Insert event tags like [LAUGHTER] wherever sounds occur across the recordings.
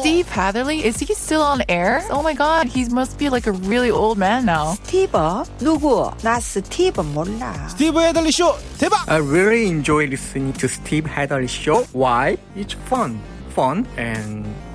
Steve Hatherly, is he still on air? Oh my god, he must be like a really old man now. 스티브? 누구? 나 Steve 몰라. Steve Hatherly show. 대박! I really enjoy listening to Steve Hatherly show. Why? It's fun. Fun and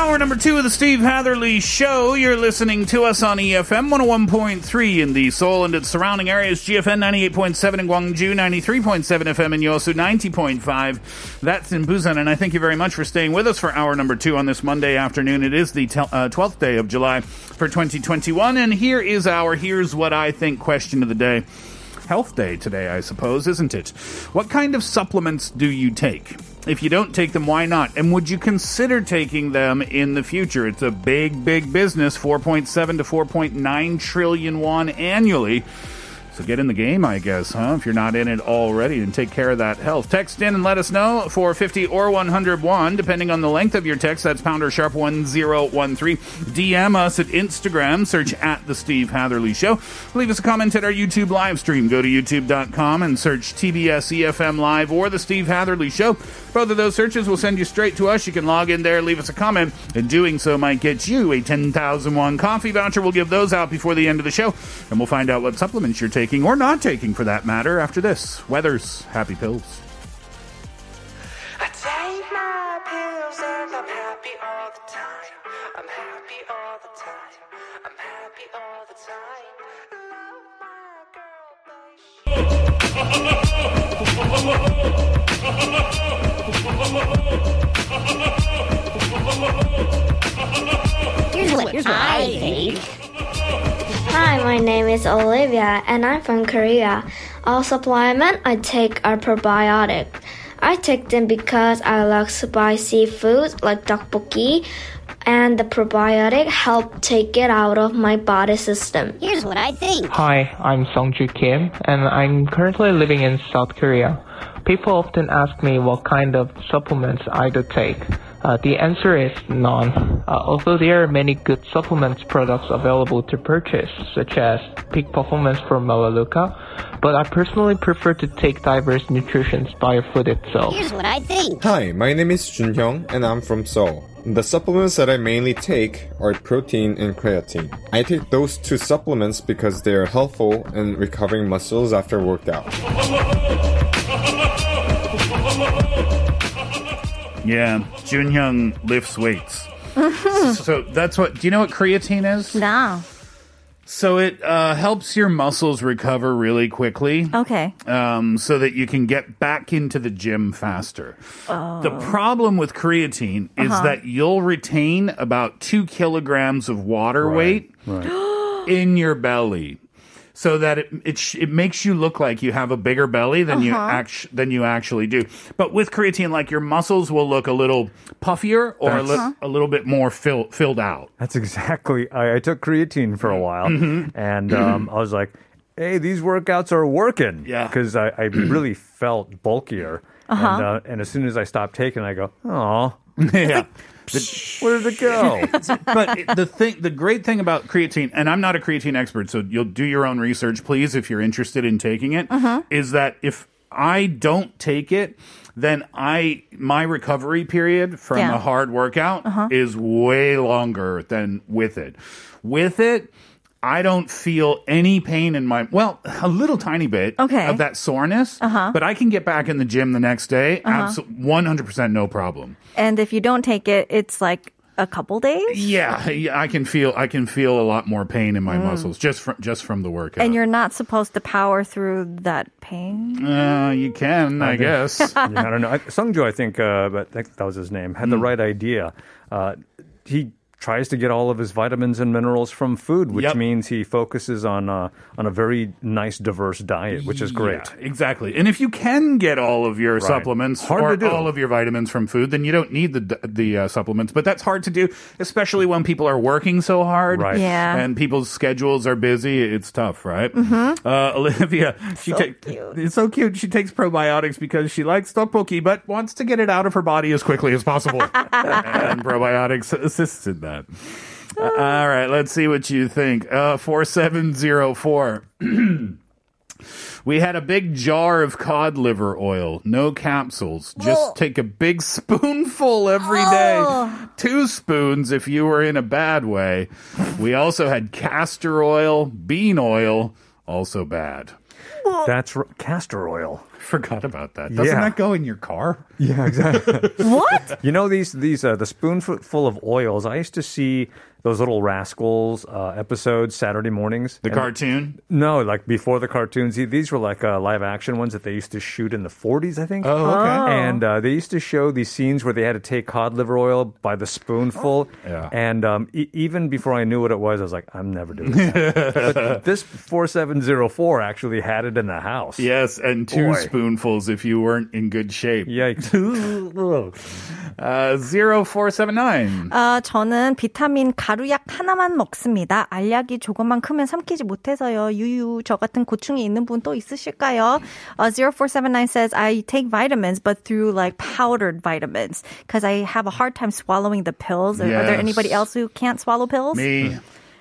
Hour number two of the Steve Hatherly Show. You're listening to us on EFM 101.3 in the Seoul and its surrounding areas, GFN 98.7 in Gwangju, 93.7 FM in Yosu, 90.5. That's in Busan. And I thank you very much for staying with us for hour number two on this Monday afternoon. It is the tel- uh, 12th day of July for 2021. And here is our Here's What I Think question of the day. Health Day today, I suppose, isn't it? What kind of supplements do you take? If you don't take them, why not? And would you consider taking them in the future? It's a big, big business 4.7 to 4.9 trillion won annually. So get in the game, I guess, huh? If you're not in it already, and take care of that health. Text in and let us know for 50 or 101, depending on the length of your text. That's pounder sharp 1013. DM us at Instagram, search at The Steve Hatherly Show. Leave us a comment at our YouTube live stream. Go to youtube.com and search TBS EFM Live or The Steve Hatherly Show. Both of those searches will send you straight to us. You can log in there, leave us a comment, and doing so might get you a 10,000 won coffee voucher. We'll give those out before the end of the show, and we'll find out what supplements you're taking or not taking for that matter after this. Weather's Happy Pills. I take my pills and I'm happy all the time. I'm happy all the time. I'm happy all the time. Love my girl, but she Here's what, here's what I think. Hi, my name is Olivia and I'm from Korea. All supplement I take are probiotic. I take them because I like spicy foods like tteokbokki and the probiotic help take it out of my body system. Here's what I think. Hi, I'm Songju Kim, and I'm currently living in South Korea. People often ask me what kind of supplements I do take. Uh, the answer is none. Uh, although there are many good supplements products available to purchase, such as Peak Performance from Melaleuca, but I personally prefer to take diverse nutrition via food itself. Here's what I think. Hi, my name is Junhyung and I'm from Seoul. The supplements that I mainly take are protein and creatine. I take those two supplements because they are helpful in recovering muscles after workout. [LAUGHS] Yeah, Junhyung lifts weights. so that's what. Do you know what creatine is? No. So it uh, helps your muscles recover really quickly. Okay. Um, so that you can get back into the gym faster. Oh. The problem with creatine is Uh-huh. that you'll retain about two kilograms of water weight [GASPS] in your belly. So that it it, sh- it makes you look like you have a bigger belly than you Uh-huh. act- than you actually do. But with creatine, like your muscles will look a little puffier or a, li- That's- a little bit more fill- filled out. That's exactly. I, I took creatine for a while, Mhm. and um, I was like, "Hey, these workouts are working." Yeah. because I, I [CLEARS THROAT] really felt bulkier, Uh-huh. and, uh, and as soon as I stopped taking, I go, "Oh, [LAUGHS] yeah." Where did it go? [LAUGHS] but the thing, the great thing about creatine, and I'm not a creatine expert, so you'll do your own research, please, if you're interested in taking it. Is Uh-huh. that if I don't take it, then I my recovery period from Yeah. a hard workout Uh-huh. is way longer than with it. With it. I don't feel any pain in my well, a little tiny bit Okay. of that soreness, Uh-huh. but I can get back in the gym the next day, Uh-huh. abso- 100% no problem. And if you don't take it, it's like a couple days. Yeah, yeah, I can feel I can feel a lot more pain in my Mm. muscles just from just from the workout. And you're not supposed to power through that pain. uh, you can, I, think- guess. [LAUGHS] yeah, I don't know. I- Sungju, I think, uh, but that was his name, had the Mm. right idea. Uh, he tries to get all of his vitamins and minerals from food, which Yep. means he focuses on uh, on a very nice, diverse diet, which is great. Yeah, exactly. And if you can get all of your Right. supplements Hard or to do. all of your vitamins from food, then you don't need the the uh, supplements. But that's hard to do, especially when people are working so hard. Right. Yeah. And people's schedules are busy. It's tough, right? Mhm. Uh, Olivia, she So take- it's so cute. She takes probiotics because she likes tteokbokki, but wants to get it out of her body as quickly as possible. [LAUGHS] and probiotics assists in that. Uh, all right, let's see what you think. Uh, 4704. [CLEARS THROAT] We had a big jar of cod liver oil, no capsules. Just take a big [LAUGHS] spoonful every day. Two spoons if you were in a bad way. We also had castor oil, bean oil, also bad. That's r- castor oil. [LAUGHS] Forgot about that. Doesn't Yeah. that go in your car? Yeah, exactly. [LAUGHS] what? You know these these uh, the spoonful of oils. I used to see those little rascals uh, episodes Saturday mornings. The And- cartoon? No, like before the cartoons. These- These were like uh, live action ones that they used to shoot in the 40s, I think. Oh, okay. Oh. And uh, they used to show these scenes where they had to take cod liver oil by the spoonful. Yeah. And um, e- even before I knew what it was, I was like, I'm never doing that. [LAUGHS] but this 4704 actually had it in the house. Yes, and two Boy. spoonfuls if you weren't in good shape. Yikes. [LAUGHS] uh, 0479. 아, 저는 비타민 가루약 하나만 먹습니다. 알약이 조금만 크면 삼키지 못해서요. 유유, 저 같은 고충이 있는 분 또 있으실까요? Uh, 0479 says, I take vitamins, but through like powdered vitamins, because I have a hard time swallowing the pills. Are, are there Yes. anybody else who can't swallow pills? Me.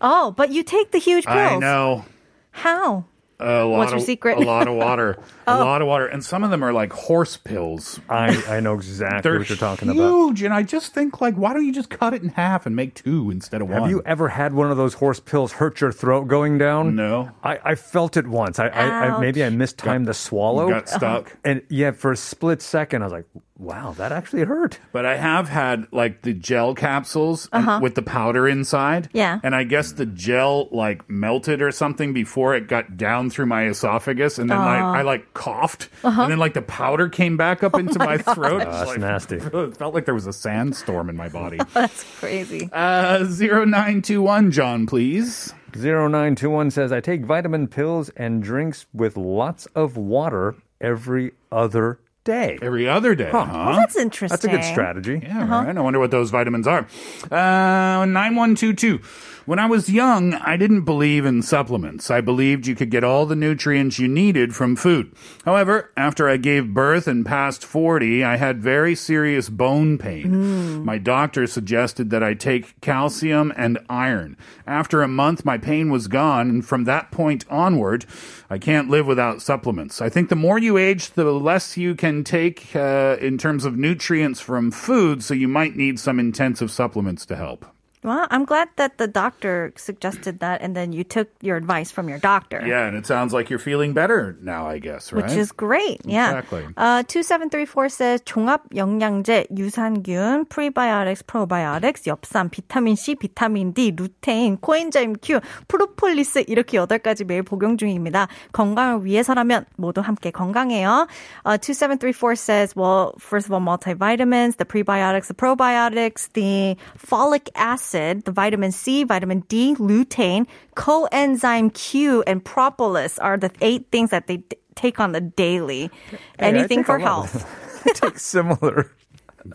Oh, but you take the huge pills. I know. How? A lot What's of, secret? A lot of water. [LAUGHS] Oh. A lot of water. And some of them are like horse pills. I, I know exactly They're what you're talking about. huge. And I just think, like, why don't you just cut it in half and make two instead of one? Have you ever had one of those horse pills hurt your throat going down? No. I, I felt it once. I, I, I maybe I mistimed the swallow. got stuck. And yeah, for a split second, I was like, wow, that actually hurt. But I have had like the gel capsules Uh-huh. with the powder inside. Yeah. And I guess the gel like melted or something before it got down through my esophagus. And then like, Oh. I like coughed. Uh-huh. And then like the powder came back up [LAUGHS] into my, throat. Oh, that's Like, nasty. [LAUGHS] It felt like there was a sandstorm in my body. [LAUGHS] That's crazy. Uh, 0921, John, please. 0921 says, I take vitamin pills and drinks with lots of water every other day. Every other day, huh? Well, that's interesting. That's a good strategy. Yeah, right. I wonder what those vitamins are. Uh, 9122. When I was young, I didn't believe in supplements. I believed you could get all the nutrients you needed from food. However, after I gave birth and passed 40, I had very serious bone pain. My doctor suggested that I take calcium and iron. After a month, my pain was gone, and from that point onward, I can't live without supplements. I think the more you age, the less you can take uh, in terms of nutrients from food, so you might need some intensive supplements to help. Well, I'm glad that the doctor suggested that, and then you took your advice from your doctor. Yeah, and it sounds like you're feeling better now, I guess, right? Which is great. Yeah. Exactly. Uh, 2734 says 종합 영양제, 유산균, prebiotics, probiotics, 엽산, 비타민 C, 비타민 D, 루테인, 코엔자임 Q, 프로폴리스 이렇게 8가지 매일 복용 중입니다. 건강을 위해서라면 모두 함께 건강해요. Uh, 2734 says, well, first of all, multivitamins, the prebiotics, the probiotics, the folic acid, the vitamin C, vitamin D, lutein, coenzyme Q, and propolis are the eight things that they d- take on the daily. Hey, Anything for a lot. health. [LAUGHS] take similar.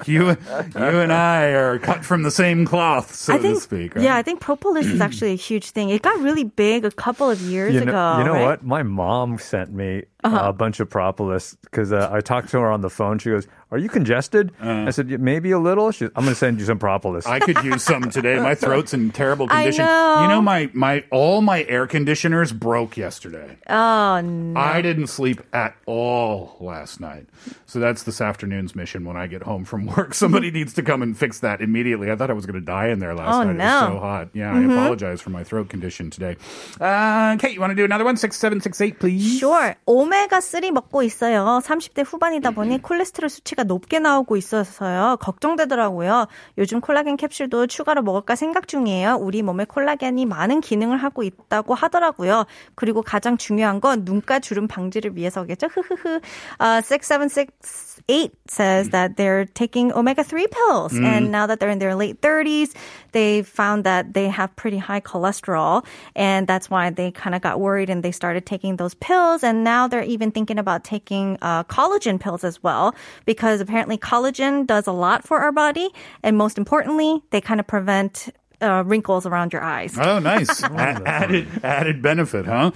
You, you and I are cut from the same cloth, so I think, to speak. Right? yeah, I think propolis is actually a huge thing. It got really big a couple of years You know, ago. you know right? what? My mom sent me Uh-huh. a bunch of propolis because uh, I talked to her on the phone. She goes, "Are you congested?" I said, "Yeah, "Maybe a little." She, "I'm going to send you some propolis." Uh. I could use some today. My [LAUGHS] throat's in terrible I condition. know. You know, my, my all my air conditioners broke yesterday. Oh, no. I didn't sleep at all last night. So that's this afternoon's mission when I get home from work. [LAUGHS] Somebody needs to come and fix that immediately. I thought I was going to die in there last Oh, night. It no. was so hot. Yeah, Mhm. I apologize for my throat condition today. Uh, Kate, you want to do another one? 6768, please? Sure. 오메가3 먹고 있어요. 30대 후반이다 보니 콜레스테롤 수치가 높게 나오고 있어서요. 걱정되더라고요. 요즘 콜라겐 캡슐도 추가로 먹을까 생각 중이에요. 우리 몸에 콜라겐이 많은 기능을 하고 있다고 하더라고요. 그리고 가장 중요한 건 눈가 주름 방지를 위해서겠죠. 흐흐흐. Uh, 6768 says that they're taking omega-3 pills. Mm. And now that they're in their late 30s, they found that they have pretty high cholesterol. And that's why they kind of got worried and they started taking those pills. And now they're even thinking about taking uh, collagen pills as well, because apparently collagen does a lot for our body. And most importantly, they kind of prevent uh, wrinkles around your eyes. Oh, nice. [LAUGHS] A- added added benefit, huh?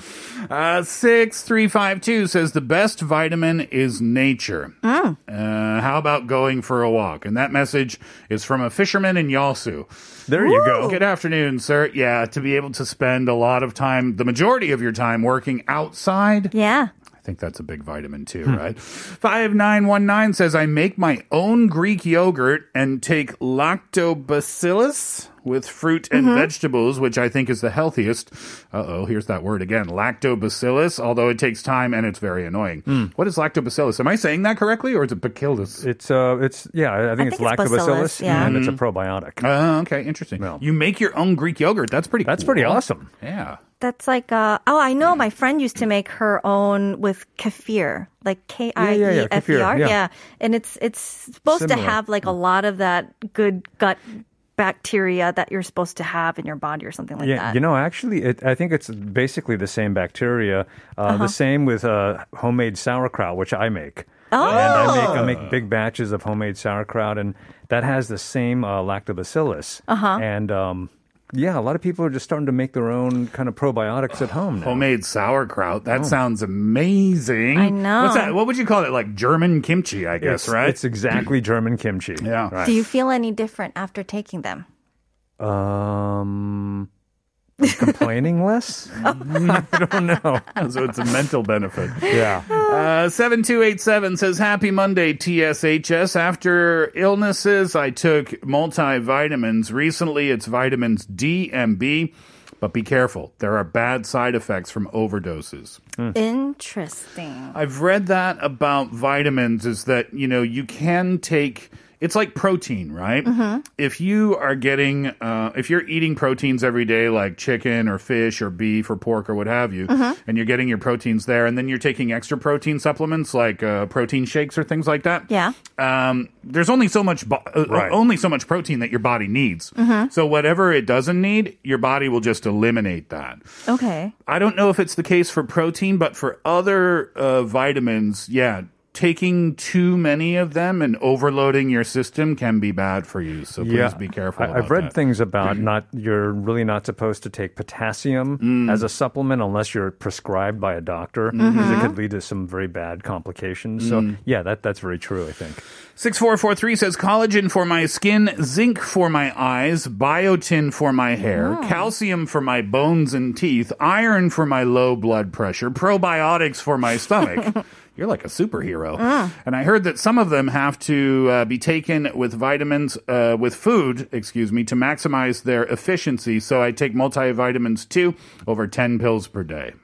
Uh, 6352 says the best vitamin is nature. Mm. Uh, how about going for a walk? And that message is from a fisherman in Yeosu. There you go. Good afternoon, sir. Yeah, to be able to spend a lot of time, the majority of your time working outside. Yeah. I think that's a big vitamin too, right? 5919 says, I make my own Greek yogurt and take lactobacillus with fruit and Mm-hmm. vegetables, which I think is the healthiest. Uh oh, here's that word again. Lactobacillus, although it takes time and it's very annoying. What is lactobacillus? Am I saying that correctly or is it bacillus? It's uh, it's yeah, I think I it's think it's lactobacillus, bacillus, yeah. and it's a Mhm. probiotic. Oh, okay, interesting. You make your own Greek yogurt. That's pretty That's cool. pretty awesome. Yeah. That's like, uh, oh, I know my friend used to make her own with kefir, like K I E F E R. yeah. And it's, it's supposed to have like a lot of that good gut bacteria that you're supposed to have in your body or something like that. yeah, that. you know, actually, it, I think it's basically the same bacteria. Uh, Uh-huh. The same with uh, homemade sauerkraut, which I make. Oh. And I make I make big batches of homemade sauerkraut, and that has the same uh, lactobacillus. Uh-huh. And um, yeah, a lot of people are just starting to make their own kind of probiotics at home now. Homemade sauerkraut. That Oh. sounds amazing. I know. What's that? What would you call it? Like German kimchi, I guess, It's, right? It's exactly [CLEARS THROAT] German kimchi. Yeah. Right. Do you feel any different after taking them? Um, [LAUGHS] complaining less? [LAUGHS] I don't know. so it's a mental benefit. Yeah. Uh, 7287 says, Happy Monday, TSHS. After illnesses, I took multivitamins. Recently, it's vitamins D and B. But be careful. There are bad side effects from overdoses. Interesting. I've read that about vitamins is that, you know, you can take it's like protein, right? Mhm. If you are getting uh, if you're eating proteins every day like chicken or fish or beef or pork or what have you, Mhm. and you're getting your proteins there and then you're taking extra protein supplements like uh, protein shakes or things like that. Yeah. Um, there's only so much bo- uh, only so much protein that your body needs. Mhm. So whatever it doesn't need, your body will just eliminate that. Okay. I don't know if it's the case for protein, but for other uh, vitamins, yeah, taking too many of them and overloading your system can be bad for you. So please be careful. I, I've read that. things about not you're really not supposed to take potassium Mm. as a supplement unless you're prescribed by a doctor Mm-hmm. because it could lead to some very bad complications. So Mm. yeah, that that's very true. I think. 6443 says collagen for my skin, zinc for my eyes, biotin for my hair, calcium for my bones and teeth, iron for my low blood pressure, probiotics for my stomach. [LAUGHS] You're like a superhero. And I heard that some of them have to uh, be taken with vitamins, uh, with food, excuse me, to maximize their efficiency. So I take multivitamins too, over 10 pills per day.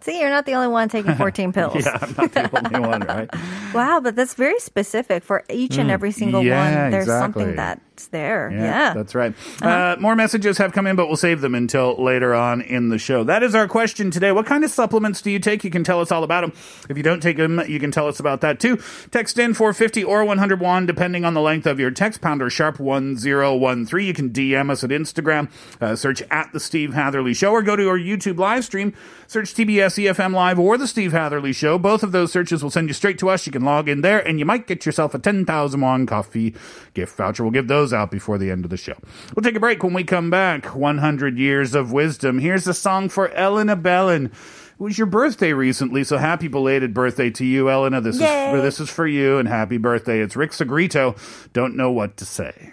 See, you're not the only one taking [LAUGHS] 14 pills. Yeah, I'm not the only one, right? [LAUGHS] Wow, but that's very specific for each and Mm. every single Yeah, one. There's exactly. something that's there. Yeah. that's right. uh more messages have come in, but we'll save them until later on in the show. That is our question today. What kind of supplements do you take? You can tell us all about them. If you don't take them, you can tell us about that too. Text in 450 or 101, depending on the length of your text, pounder sharp 1013. You can DM us at Instagram, uh, search at The Steve Hatherly Show, or go to our YouTube live stream, search TBS EFM Live or The Steve Hatherly Show. Both of those searches will send you straight to us. You can log in there, and you might get yourself a 10,000 won coffee gift voucher. We'll give those out before the end of the show. We'll take a break when we come back. 100 Years of Wisdom. Here's a song for Elena Bellin. It was your birthday recently, so happy belated birthday to you, Elena. This is Yay. this is for you, and happy birthday. It's Rick Sagrito. Don't know what to say.